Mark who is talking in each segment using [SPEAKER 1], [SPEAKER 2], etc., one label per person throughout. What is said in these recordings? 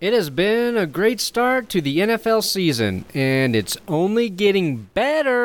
[SPEAKER 1] It has been a great start to the NFL season, and it's only getting better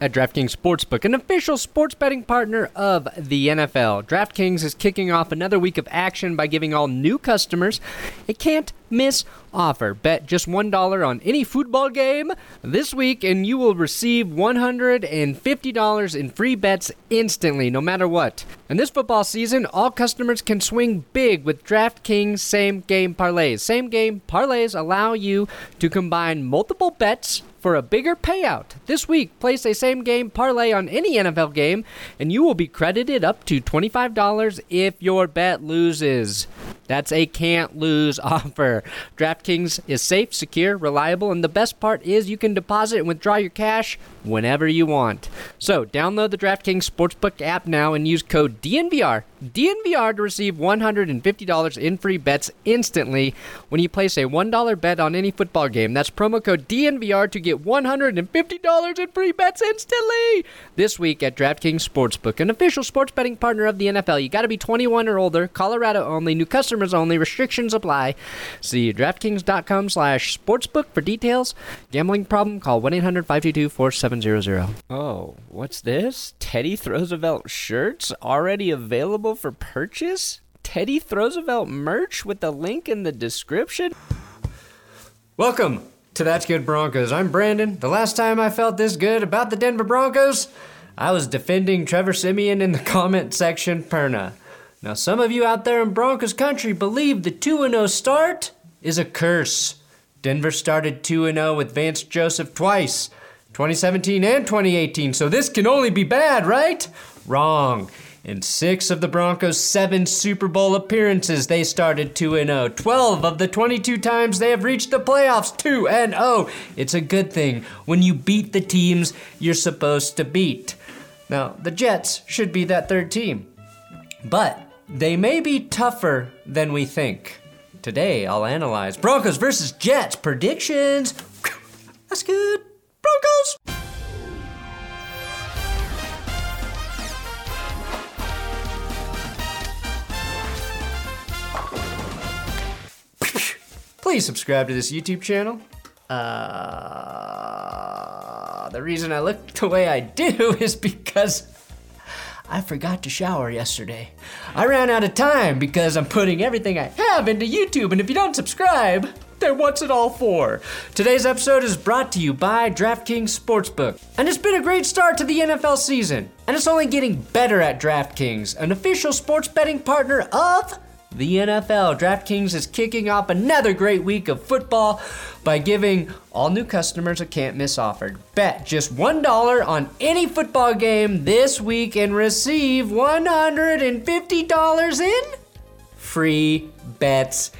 [SPEAKER 1] at DraftKings Sportsbook, an official sports betting partner of the NFL. DraftKings is kicking off another week of action by giving all new customers a can't miss offer. Bet just $1 on any football game this week, and you will receive $150 in free bets instantly, no matter what. And this football season, all customers can swing big with DraftKings same game parlays. Same game parlays allow you to combine multiple bets for a bigger payout. This week, place a same game parlay on any NFL game, and you will be credited up to $25 if your bet loses. That's a can't lose offer. DraftKings is safe, secure, reliable, and the best part is you can deposit and withdraw your cash whenever you want. So, download the DraftKings Sportsbook app now and use code DNVR, DNVR to receive $150 in free bets instantly when you place a $1 bet on any football game. That's promo code DNVR to get $150 in free bets instantly this week at DraftKings Sportsbook, an official sports betting partner of the NFL. You got to be 21 or older, Colorado only, new customers only, restrictions apply. See DraftKings.com slash sportsbook for details. Gambling problem? Call 1-800-522-4700. Oh, what's this? Teddy Roosevelt shirts already available for purchase? Teddy Roosevelt merch with the link in the description? Welcome to That's Good Broncos. I'm Brandon. The last time I felt this good about the Denver Broncos, I was defending Trevor Siemian in the comment section perna. Now, some of you out there in Broncos country believe the 2 0 start is a curse. Denver started 2 0 with Vance Joseph twice, 2017 and 2018, so this can only be bad, right? Wrong. In six of the Broncos' seven Super Bowl appearances, they started 2 0. 12 of the 22 times they have reached the playoffs 2 0. It's a good thing when you beat the teams you're supposed to beat. Now, the Jets should be that third team. But they may be tougher than we think. Today, I'll analyze Broncos versus Jets predictions. That's good. Broncos! Please subscribe to this YouTube channel. Uh, the reason I look the way I do is because I forgot to shower yesterday. I ran out of time because I'm putting everything I have into YouTube, and if you don't subscribe, then what's it all for? Today's episode is brought to you by DraftKings Sportsbook. And it's been a great start to the NFL season, and it's only getting better at DraftKings, an official sports betting partner of the NFL. DraftKings is kicking off another great week of football by giving all new customers a can't miss offer. Bet just $1 on any football game this week and receive $150 in free bets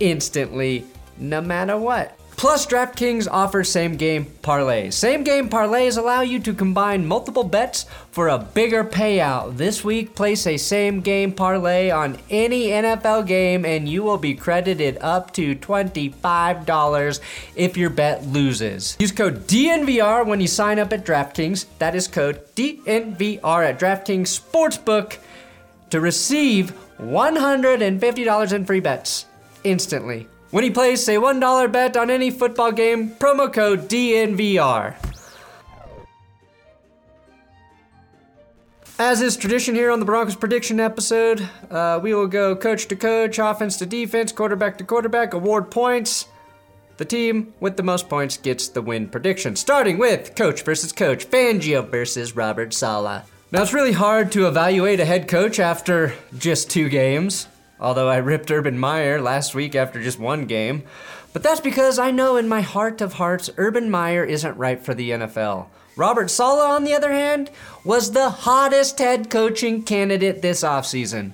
[SPEAKER 1] instantly, no matter what. Plus, DraftKings offers same game parlays. Same game parlays allow you to combine multiple bets for a bigger payout. This week, place a same game parlay on any NFL game and you will be credited up to $25 if your bet loses. Use code DNVR when you sign up at DraftKings. That is code DNVR at DraftKings Sportsbook to receive $150 in free bets instantly. When he plays, a $1 bet on any football game, promo code DNVR. As is tradition here on the Broncos prediction episode, uh, we will go coach to coach, offense to defense, quarterback to quarterback, award points. The team with the most points gets the win prediction, starting with coach versus coach, Fangio versus Robert Saleh. Now, it's really hard to evaluate a head coach after just two games, although I ripped Urban Meyer last week after just one game. But that's because I know in my heart of hearts, Urban Meyer isn't right for the NFL. Robert Saleh, on the other hand, was the hottest head coaching candidate this offseason.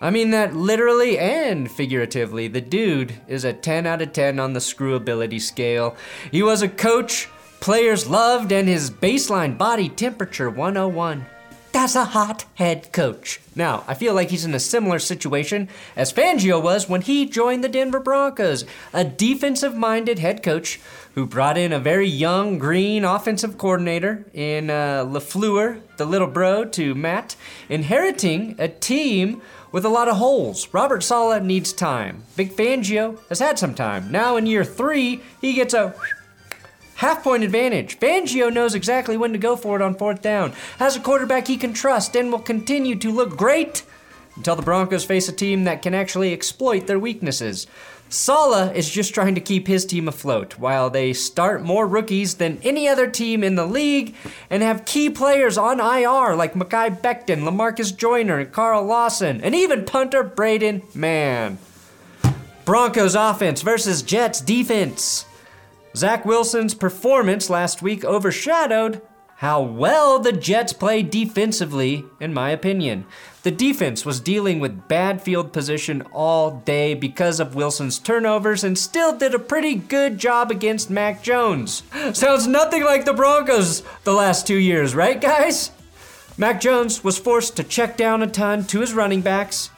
[SPEAKER 1] I mean that literally and figuratively. The dude is a 10 out of 10 on the screwability scale. He was a coach players loved and his baseline body temperature 101. That's a hot head coach. Now, I feel like he's in a similar situation as Fangio was when he joined the Denver Broncos, a defensive minded head coach who brought in a very young, green offensive coordinator in uh, LaFleur, the little bro, to Matt, inheriting a team with a lot of holes. Robert Saleh needs time. Big Fangio has had some time. Now in year three, he gets a half point advantage. Fangio knows exactly when to go for it on fourth down, has a quarterback he can trust, and will continue to look great until the Broncos face a team that can actually exploit their weaknesses. Saleh is just trying to keep his team afloat while they start more rookies than any other team in the league and have key players on IR like Mekhi Becton, Lamarcus Joyner, and Carl Lawson, and even punter Braden Mann. Broncos offense versus Jets defense. Zach Wilson's performance last week overshadowed how well the Jets played defensively, in my opinion. The defense was dealing with bad field position all day because of Wilson's turnovers and still did a pretty good job against Mac Jones. Sounds nothing like the Broncos the last two years, right, guys? Mac Jones was forced to check down a ton to his running backs.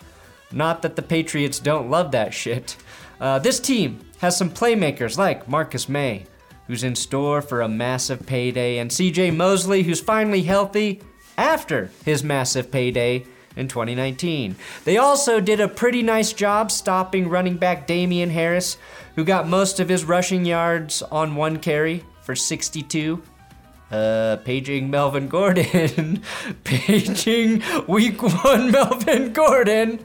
[SPEAKER 1] Not that the Patriots don't love that shit. Uh, this team has some playmakers like Marcus Maye, who's in store for a massive payday, and CJ Mosley, who's finally healthy after his massive payday in 2019. They also did a pretty nice job stopping running back Damien Harris, who got most of his rushing yards on one carry for 62. Uh, paging Melvin Gordon. paging week one Melvin Gordon.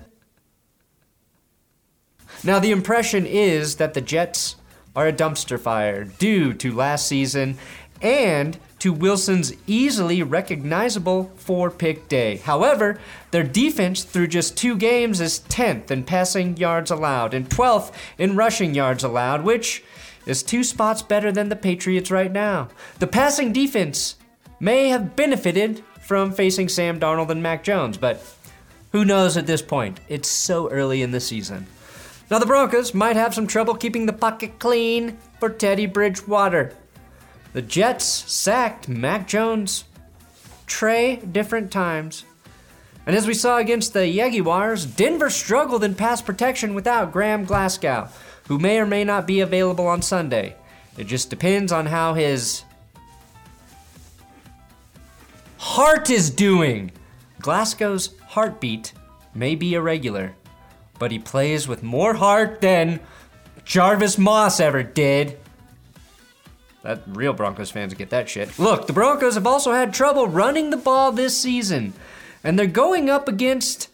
[SPEAKER 1] Now, the impression is that the Jets are a dumpster fire due to last season and to Wilson's easily recognizable four pick day. However, their defense through just two games is 10th in passing yards allowed and 12th in rushing yards allowed, which is two spots better than the Patriots right now. The passing defense may have benefited from facing Sam Darnold and Mac Jones, but who knows at this point? It's so early in the season. Now, the Broncos might have some trouble keeping the pocket clean for Teddy Bridgewater. The Jets sacked Mac Jones Trey different times. And as we saw against the Jaguars, Denver struggled in pass protection without Graham Glasgow, who may or may not be available on Sunday. It just depends on how his heart is doing. Glasgow's heartbeat may be irregular, but he plays with more heart than Jarvis Moss ever did. That real Broncos fans get that shit. Look, the Broncos have also had trouble running the ball this season, and they're going up against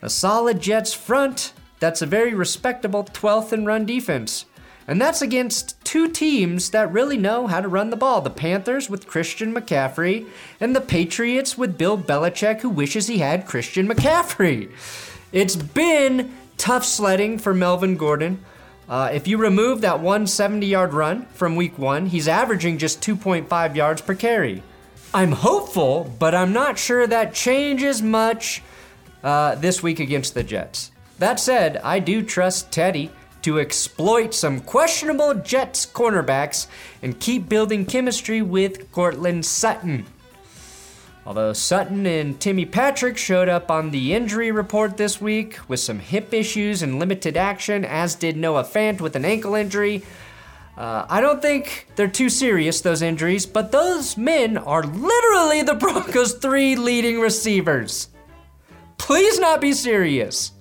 [SPEAKER 1] a solid Jets front that's a very respectable 12th in run defense. And that's against two teams that really know how to run the ball the Panthers with Christian McCaffrey, and the Patriots with Bill Belichick, who wishes he had Christian McCaffrey. It's been tough sledding for Melvin Gordon. Uh, if you remove that 170 yard run from week one, he's averaging just 2.5 yards per carry. I'm hopeful, but I'm not sure that changes much uh, this week against the Jets. That said, I do trust Teddy to exploit some questionable Jets cornerbacks and keep building chemistry with Courtland Sutton. Although Sutton and Timmy Patrick showed up on the injury report this week with some hip issues and limited action, as did Noah Fant with an ankle injury. Uh, I don't think they're too serious, those injuries, but those men are literally the Broncos' three leading receivers. Please not be serious.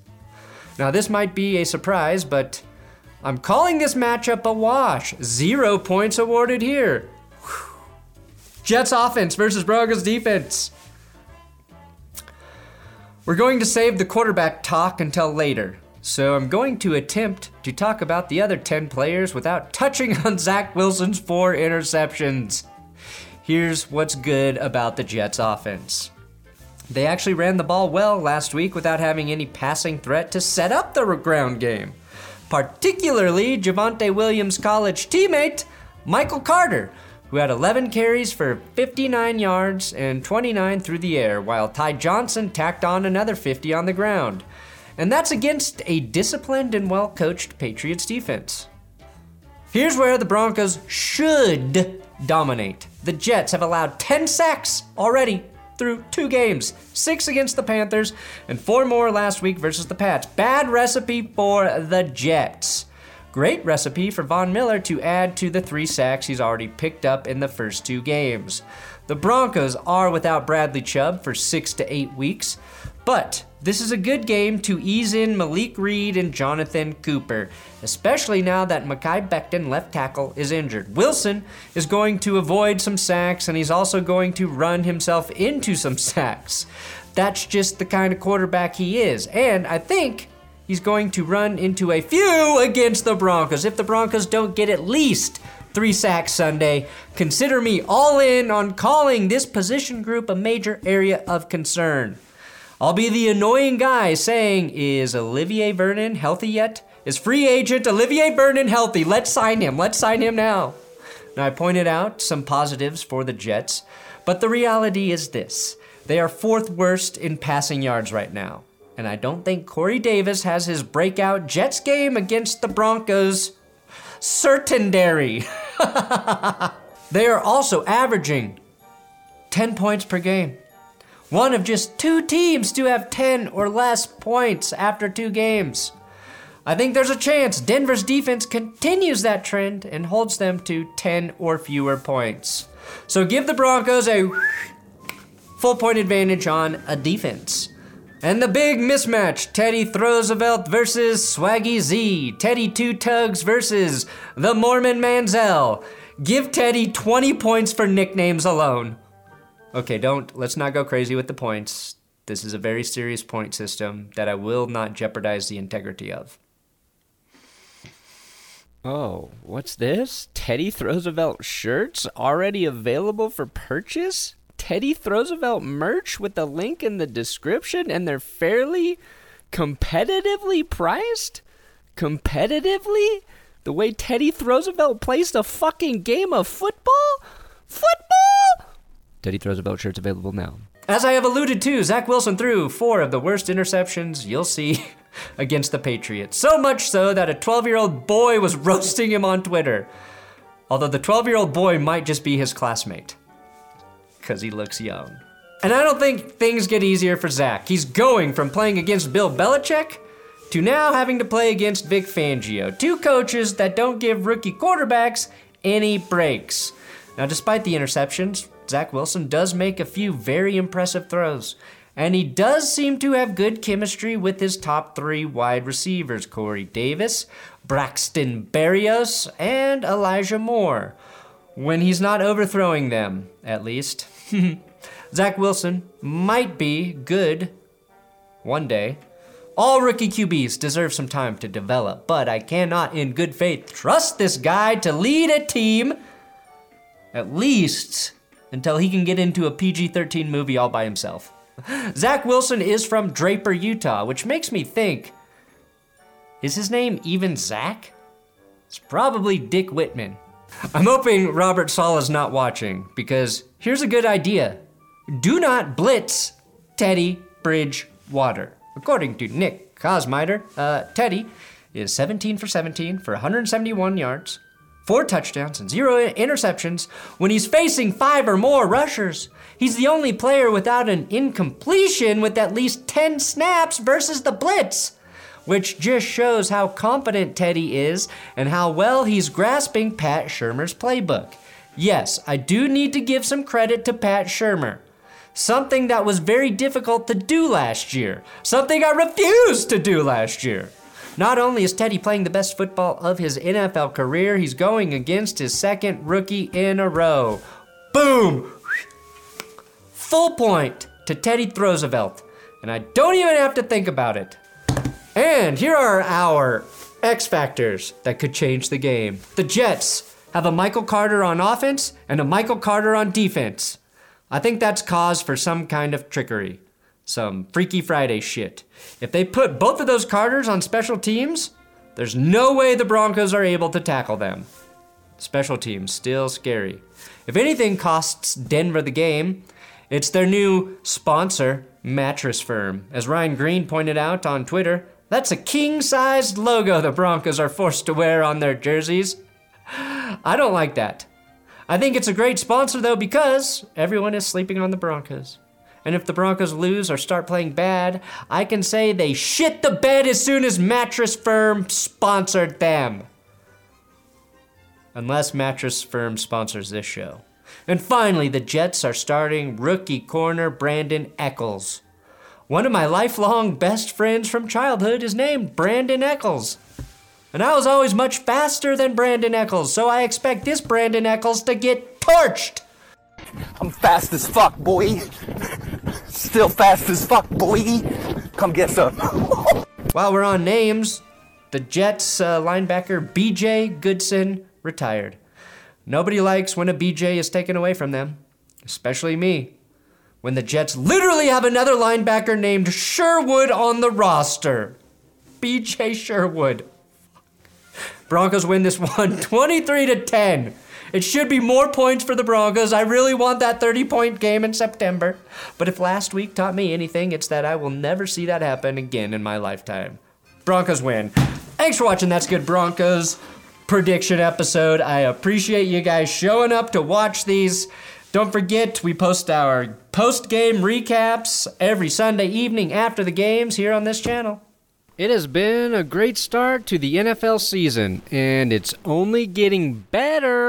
[SPEAKER 1] Now, this might be a surprise, but I'm calling this matchup a wash. Zero points awarded here. Jets offense versus Broncos defense. We're going to save the quarterback talk until later, so I'm going to attempt to talk about the other 10 players without touching on Zach Wilson's four interceptions. Here's what's good about the Jets offense. They actually ran the ball well last week without having any passing threat to set up the ground game. Particularly Javonte Williams' college teammate, Michael Carter, who had 11 carries for 59 yards and 29 through the air, while Ty Johnson tacked on another 50 on the ground. and that's against a disciplined and well coached Patriots defense. Here's where the Broncos should dominate. The Jets have allowed 10 sacks already through two games six against the Panthers and four more last week versus the Pats. Bad recipe for the Jets. Great recipe for Von Miller to add to the three sacks he's already picked up in the first two games. The Broncos are without Bradley Chubb for six to eight weeks, but this is a good game to ease in Malik Reed and Jonathan Cooper, especially now that Mekhi Becton, left tackle, is injured. Wilson is going to avoid some sacks, and he's also going to run himself into some sacks. That's just the kind of quarterback he is. And I think he's going to run into a few against the Broncos. If the Broncos don't get at least three sacks Sunday. Consider me all in on calling this position group a major area of concern. I'll be the annoying guy saying, Is Olivier Vernon healthy yet? Is free agent Olivier Vernon healthy? Let's sign him. Let's sign him now. Now, I pointed out some positives for the Jets, but the reality is this they are fourth worst in passing yards right now. And I don't think Corey Davis has his breakout Jets game against the Broncos certainary. they are also averaging 10 points per game. One of just two teams to have 10 or less points after two games. I think there's a chance Denver's defense continues that trend and holds them to 10 or fewer points. So give the Broncos a full point advantage on a defense. And the big mismatch Teddy Roosevelt versus Swaggy Z. Teddy Two Tugs versus the Mormon Manziel. Give Teddy 20 points for nicknames alone. Okay, don't, let's not go crazy with the points. This is a very serious point system that I will not jeopardize the integrity of.
[SPEAKER 2] Oh, what's this? Teddy Roosevelt shirts already available for purchase? Teddy Roosevelt merch with the link in the description, and they're fairly competitively priced? Competitively? The way Teddy Roosevelt plays the fucking game of football? Football! Teddy Roosevelt shirts available now.
[SPEAKER 1] As I have alluded to, Zach Wilson threw four of the worst interceptions you'll see against the Patriots. So much so that a 12 year old boy was roasting him on Twitter. Although the 12 year old boy might just be his classmate because he looks young. And I don't think things get easier for Zach. He's going from playing against Bill Belichick to now having to play against Vic Fangio, two coaches that don't give rookie quarterbacks any breaks. Now, despite the interceptions, Zach Wilson does make a few very impressive throws. And he does seem to have good chemistry with his top three wide receivers Corey Davis, Braxton Berrios, and Elijah Moore. When he's not overthrowing them, at least. Zach Wilson might be good one day. All rookie QBs deserve some time to develop, but I cannot, in good faith, trust this guy to lead a team at least until he can get into a PG 13 movie all by himself. Zach Wilson is from Draper, Utah, which makes me think is his name even Zach? It's probably Dick Whitman. I'm hoping Robert Saleh's not watching because here's a good idea. Do not blitz Teddy Bridgewater. According to Nick Kosmider, uh, Teddy is 17 for 17 for 171 yards, four touchdowns, and zero interceptions when he's facing five or more rushers. He's the only player without an incompletion with at least 10 snaps versus the blitz which just shows how competent Teddy is and how well he's grasping Pat Shurmur's playbook. Yes, I do need to give some credit to Pat Shurmur. Something that was very difficult to do last year. Something I refused to do last year. Not only is Teddy playing the best football of his NFL career, he's going against his second rookie in a row. Boom! Full point to Teddy Roosevelt. And I don't even have to think about it. And here are our X factors that could change the game. The Jets have a Michael Carter on offense and a Michael Carter on defense. I think that's cause for some kind of trickery. Some Freaky Friday shit. If they put both of those Carters on special teams, there's no way the Broncos are able to tackle them. Special teams, still scary. If anything costs Denver the game, it's their new sponsor, Mattress Firm. As Ryan Green pointed out on Twitter, that's a king sized logo the Broncos are forced to wear on their jerseys. I don't like that. I think it's a great sponsor though because everyone is sleeping on the Broncos. And if the Broncos lose or start playing bad, I can say they shit the bed as soon as Mattress Firm sponsored them. Unless Mattress Firm sponsors this show. And finally, the Jets are starting rookie corner Brandon Echols. One of my lifelong best friends from childhood is named Brandon Eccles. And I was always much faster than Brandon Eccles, so I expect this Brandon Eccles to get torched.
[SPEAKER 3] I'm fast as fuck, boy. Still fast as fuck, boy. Come get some.
[SPEAKER 1] While we're on names, the Jets uh, linebacker BJ Goodson retired. Nobody likes when a BJ is taken away from them, especially me. When the Jets literally have another linebacker named Sherwood on the roster. BJ Sherwood. Broncos win this one 23 to 10. It should be more points for the Broncos. I really want that 30 point game in September. But if last week taught me anything, it's that I will never see that happen again in my lifetime. Broncos win. Thanks for watching That's Good Broncos prediction episode. I appreciate you guys showing up to watch these. Don't forget, we post our post game recaps every Sunday evening after the games here on this channel. It has been a great start to the NFL season, and it's only getting better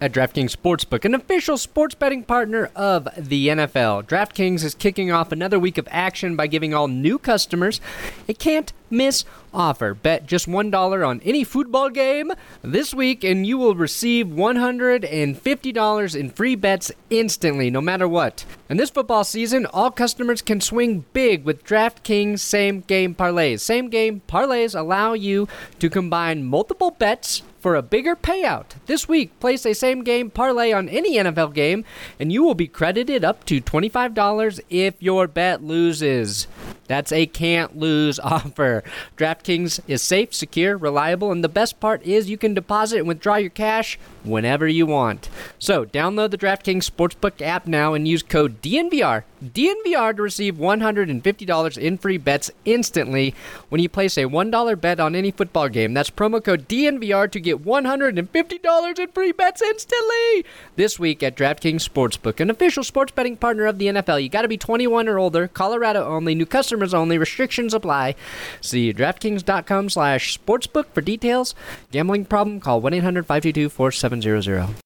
[SPEAKER 1] at DraftKings Sportsbook, an official sports betting partner of the NFL. DraftKings is kicking off another week of action by giving all new customers a can't miss offer. Bet just $1 on any football game this week, and you will receive $150 in free bets instantly, no matter what. And this football season, all customers can swing big with DraftKings same game parlays. Same game parlays allow you to combine multiple bets for a bigger payout. This week, place a same game parlay on any NFL game, and you will be credited up to $25 if your bet loses. That's a can't lose offer. DraftKings is safe, secure, reliable, and the best part is you can deposit and withdraw your cash whenever you want. So, download the DraftKings Sportsbook app now and use code DNVR, DNVR to receive $150 in free bets instantly when you place a $1 bet on any football game. That's promo code DNVR to get $150 in free bets instantly this week at DraftKings Sportsbook, an official sports betting partner of the NFL. You got to be 21 or older, Colorado only, new customers only, restrictions apply. See DraftKings.com slash sportsbook for details. Gambling problem? Call 1-800-522-4700.